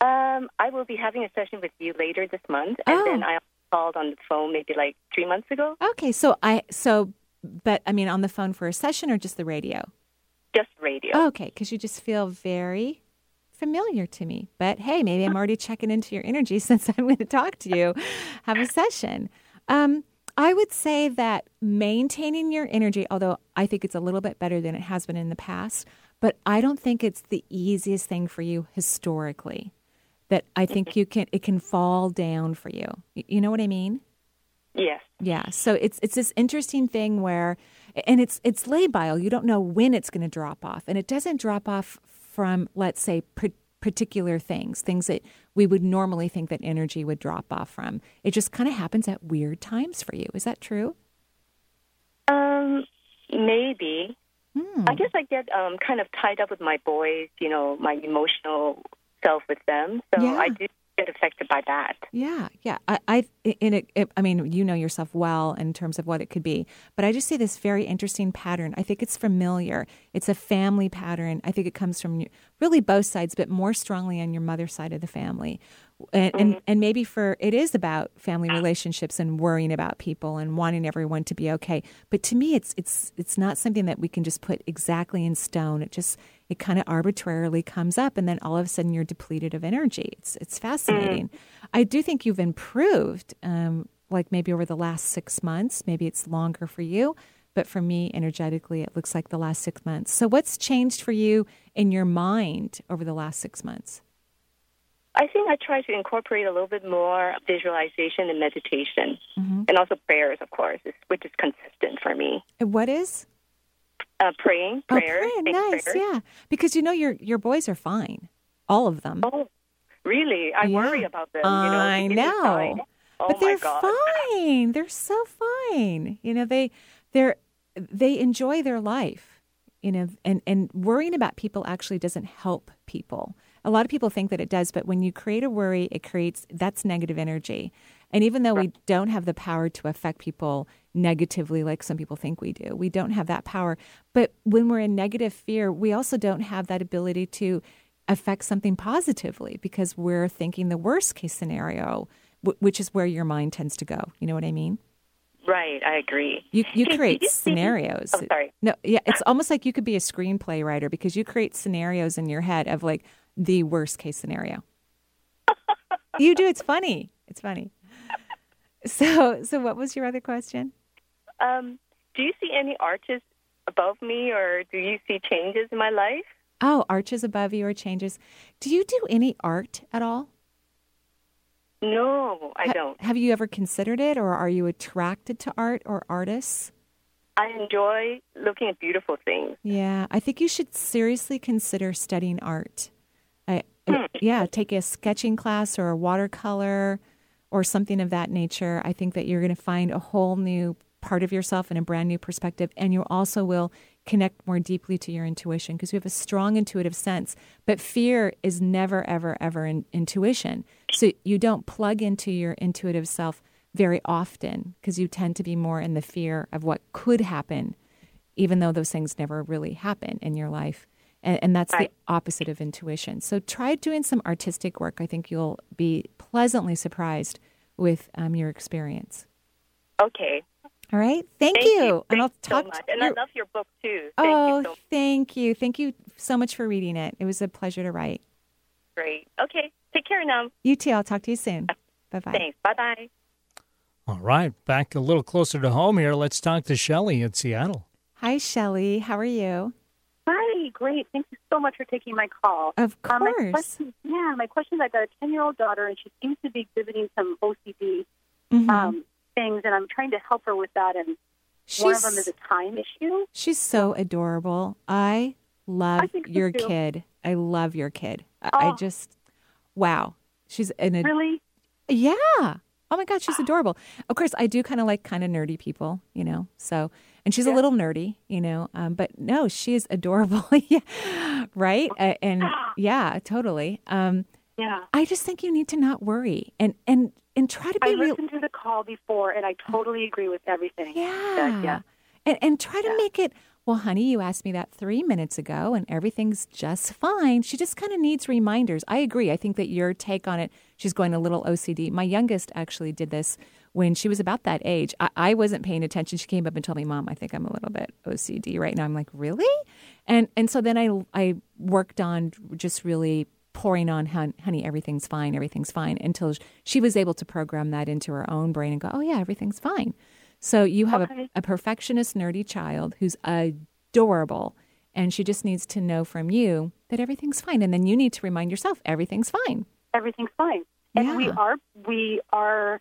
Um, I will be having a session with you later this month, and Oh. then I called on the phone maybe like three months ago. Okay, so I so, but I mean, on the phone for a session or just the radio? Just radio. Okay, because you just feel very familiar to me. But hey, maybe I'm already checking into your energy since I'm going to talk to you. Have a session. Um, I would say that maintaining your energy, although I think it's a little bit better than it has been in the past, but I don't think it's the easiest thing for you historically. That I think mm-hmm. you can it can fall down for you. You know what I mean? Yes. Yeah. So it's it's this interesting thing where, and it's it's labile. You don't know when it's going to drop off, and it doesn't drop off from let's say par- particular things, things that we would normally think that energy would drop off from. It just kind of happens at weird times for you. Is that true? Um, maybe. Hmm. I guess I get um kind of tied up with my boys, you know, my emotional self with them. So Yeah. I do get affected by that. Yeah, yeah. I, I in it, it. I mean, you know yourself well in terms of what it could be, but I just see this very interesting pattern. I think it's familiar. It's a family pattern. I think it comes from really both sides, but more strongly on your mother's side of the family, and and, and maybe for it is about family relationships and worrying about people and wanting everyone to be okay. But to me, it's it's it's not something that we can just put exactly in stone. It just it kind of arbitrarily comes up, and then all of a sudden you're depleted of energy. It's it's fascinating. I do think you've improved, um, like maybe over the last six months. Maybe it's longer for you, but for me, energetically, it looks like the last six months. So, what's changed for you in your mind over the last six months? I think I try to incorporate a little bit more visualization and meditation, Mhm. and also prayers, of course, which is consistent for me. And What is? Uh, praying, Oh, prayers, praying, saying nice, prayers. yeah. Because you know your your boys are fine, all of them. Oh, really? I worry about them. You know, I know. Oh but they're fine. They're so fine. You know, they they're they enjoy their life. You know, and and worrying about people actually doesn't help people. A lot of people think that it does, but when you create a worry, it creates that's negative energy. And even though we don't have the power to affect people negatively like some people think we do, we don't have that power. But when we're in negative fear, we also don't have that ability to affect something positively because we're thinking the worst case scenario, wh- which is where your mind tends to go. You know what I mean? Right, I agree. You you create you scenarios. Oh, sorry. No, yeah, it's almost like you could be a screenplay writer because you create scenarios in your head of like the worst case scenario. you do. It's funny. It's funny. So so what was your other question? Um, do you see any arches above me, or do you see changes in my life? Oh, arches above you or changes. Do you do any art at all? No, I Ha- don't. Have you ever considered it or are you attracted to art or artists? I enjoy looking at beautiful things. Yeah, I think you should seriously consider studying art. Yeah, take a sketching class or a watercolor or something of that nature. I think that you're going to find a whole new part of yourself and a brand new perspective. And you also will connect more deeply to your intuition because you have a strong intuitive sense. But fear is never, ever, ever in, intuition. So you don't plug into your intuitive self very often because you tend to be more in the fear of what could happen even though those things never really happen in your life. And, and that's Right. the opposite of intuition. So try doing some artistic work. I think you'll be pleasantly surprised with um, your experience. Okay. All right. Thank, Thank you. you. And I'll so talk. much. to And I love your book too. Thank oh, you so thank you. Thank you so much for reading it. It was a pleasure to write. great. Okay. Take care now. You too. I'll talk to you soon. Bye bye. Thanks. Bye bye. All right, back a little closer to home here. Let's talk to Shelley in Seattle. Hi, Shelley. How are you? Hi, great. Thank you so much for taking my call. Of Um, my course. question, yeah, my question is I've got a 10 year old daughter, and she seems to be exhibiting some OCD Mhm. um, things, and I'm trying to help her with that. And one of them is a time issue. She's so adorable. I love think so, your too. kid. I love your kid. I, I Oh. just, wow. She's an ad- Really? Yeah. Oh my God, she's adorable. Of course, I do kind of like kind of nerdy people, you know. So, and she's a little nerdy, you know. Um, but no, she is adorable. yeah, right. Uh, and yeah, totally. Um, Yeah. I just think you need to not worry and and and try to be. I be real. listened to the call before, and I totally agree with everything. Yeah. That, yeah. And, and try to make it Well, honey, you asked me that three minutes ago and everything's just fine. She just kind of needs reminders. I agree. I think that your take on it, she's going a little OCD. My youngest actually did this when she was about that age. I, I wasn't paying attention. She came up and told me, Mom, I think I'm a little bit OCD right now. I'm like, Really? And and so then I I worked on just really pouring on honey everything's fine everything's fine until she was able to program that into her own brain and go oh yeah everything's fine so you have okay. a, a perfectionist, nerdy child who's adorable, and she just needs to know from you that everything's fine, and then you need to remind yourself everything's fine. Everything's fine, and yeah. we are we are.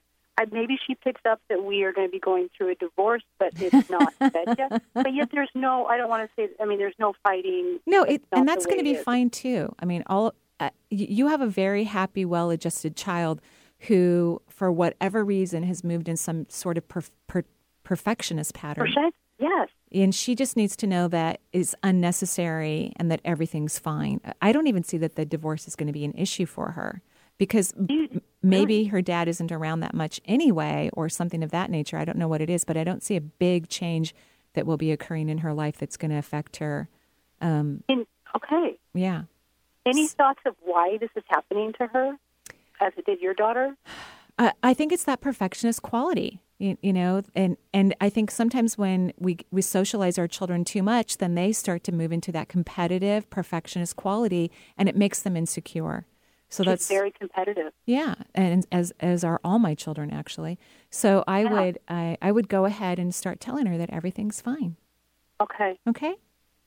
Maybe she picks up that we are going to be going through a divorce, but it's not said yet. But yet, there's no. I don't want to say. I mean, there's no fighting. No, it, and that's going to be fine too. I mean, all uh, you have a very happy, well-adjusted child who, for whatever reason, has moved in some sort of per, per, perfectionist pattern. Perfect. Yes. And she just needs to know that is unnecessary and that everything's fine. I don't even see that the divorce is going to be an issue for her because maybe her dad isn't around that much anyway or something of that nature. I don't know what it is, but I don't see a big change that will be occurring in her life that's going to affect her. Um, in, okay. Yeah. Any thoughts of why this is happening to her? as it did your daughter? Uh, I think it's that perfectionist quality, you, you, know, and and I think sometimes when we we socialize our children too much, then they start to move into that competitive perfectionist quality, and it makes them insecure. So She's that's very competitive. Yeah, and as as are all my children actually. So I yeah. would I I would go ahead and start telling her that everything's fine. Okay. Okay.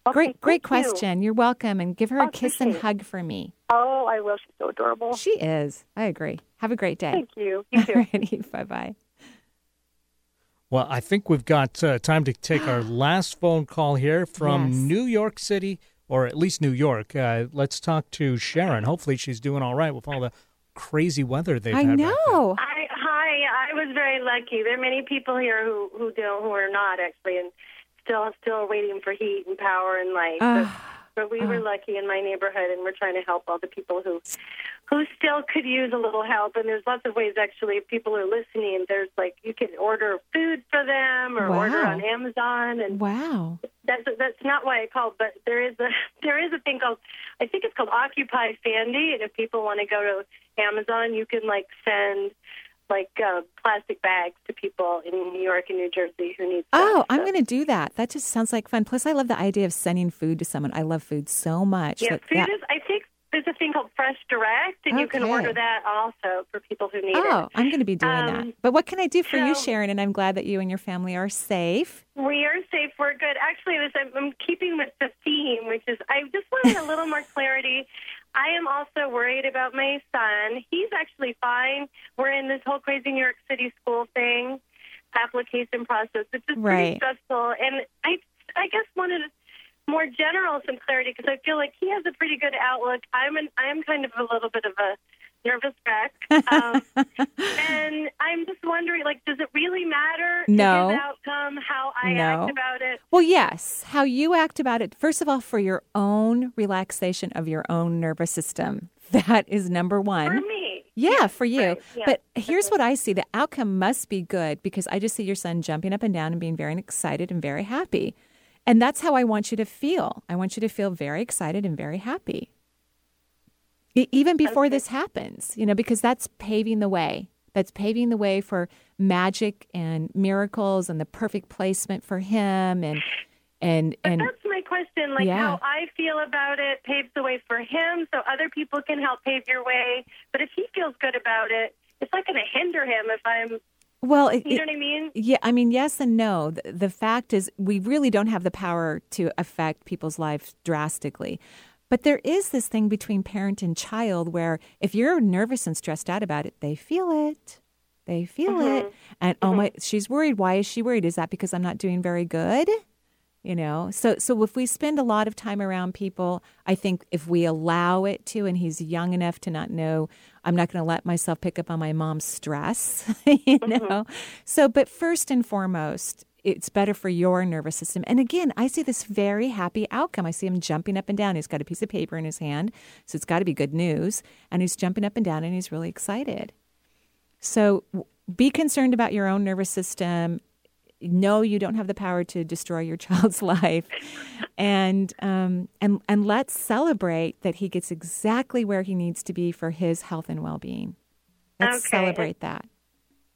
Okay, great, great question. You. are welcome, and give her a kiss and hug for me. Oh, I will. She's so adorable. She is. I agree. Have a great day. Thank you. You too. bye bye. Well, I think we've got uh, time to take our last phone call here from Yes. New York City, or at least New York. Uh, let's talk to Sharon. Hopefully, she's doing all right with all the crazy weather they've I had. back know. I, hi, I was very lucky. There are many people here who who don't who are not actually, and still still waiting for heat and power and light. but, but we were uh-huh. lucky in my neighborhood, and we're trying to help all the people who who still could use a little help. And there's lots of ways actually. If people are listening, there's like you can order food for them or order on Amazon and Wow. that's that's not why I called, but there is a there is a thing called I think it's called Occupy Sandy, and if people want to go to Amazon, you can like send like uh, plastic bags to people in New York and New Jersey who need. Oh, I'm going to do that. That just sounds like fun. Plus, I love the idea of sending food to someone. I love food so much. Yeah, that- food that- is. I think there's a thing called Fresh Direct, and you can order that also for people who need oh, it. Oh, I'm going to be doing that. Um, But what can I do for you, Sharon? And I'm glad that you and your family are safe. We are safe. We're good. Actually, this I'm, I'm keeping with the theme, which is I just wanted a little more clarity. I am also worried about my son. He's actually fine. We're in this whole crazy New York City school thing, application process, which is Right. pretty stressful. And I, I guess wanted more general some clarity because I feel like he has a pretty good outlook. I'm an, I'm kind of a little bit of a nervous wreck. Um, and I'm just wondering, like, does it really matter No. outcome, how I No. act about it? Well, yes. How you act about it, first of all, for your own relaxation of your own nervous system. That is number one. For me. Yeah, for you. right, yeah. But here's what I see the outcome must be good because I just see your son jumping up and down and being very excited and very happy. And that's how I want you to feel. I want you to feel very excited and very happy. Even before this happens, you know, because that's paving the way. That's paving the way for magic and miracles and the perfect placement for him and and But and that's my question. Like Yeah. how I feel about it paves the way for him, so other people can help pave your way. But if he feels good about it, it's not going to hinder him if I'm. Well, it, You know what I mean? Yeah, I mean, yes and no. The, the fact is, we really don't have the power to affect people's lives drastically. But there is this thing between parent and child where if you're nervous and stressed out about it, they feel it. They feel mm-hmm. it. And oh mm-hmm. my, she's worried. Why is she worried? Is that because I'm not doing very good? You know, so so if we spend a lot of time around people, I think if we allow it to, and he's young enough to not know, I'm not going to let myself pick up on my mom's stress. You mm-hmm. know, so but first and foremost, it's better for your nervous system. And again, I see this very happy outcome. I see him jumping up and down. He's got a piece of paper in his hand, so it's got to be good news. And he's jumping up and down, and he's really excited. So be concerned about your own nervous system know you don't have the power to destroy your child's life, and um, and and let's celebrate that he gets exactly where he needs to be for his health and well being. Let's Okay. celebrate that.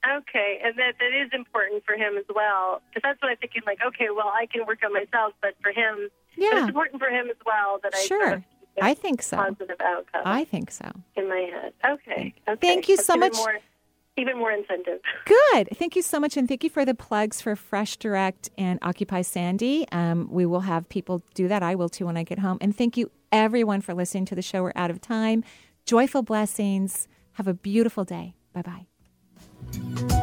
Okay, and that that is important for him as well. Because that's what I'm thinking. Like, okay, well, I can work on myself, but for him, Yeah. it's important for him as well that I sort Sure, of keep a I think so. positive outcome I think so. in my head. Okay, okay. Thank you That's so much. More, even more incentive. Good. Thank you so much. And thank you for the plugs for Fresh Direct and Occupy Sandy. Um, we will have people do that. I will too when I get home. And thank you, everyone, for listening to the show. We're out of time. Joyful blessings. Have a beautiful day. Bye bye. Bye.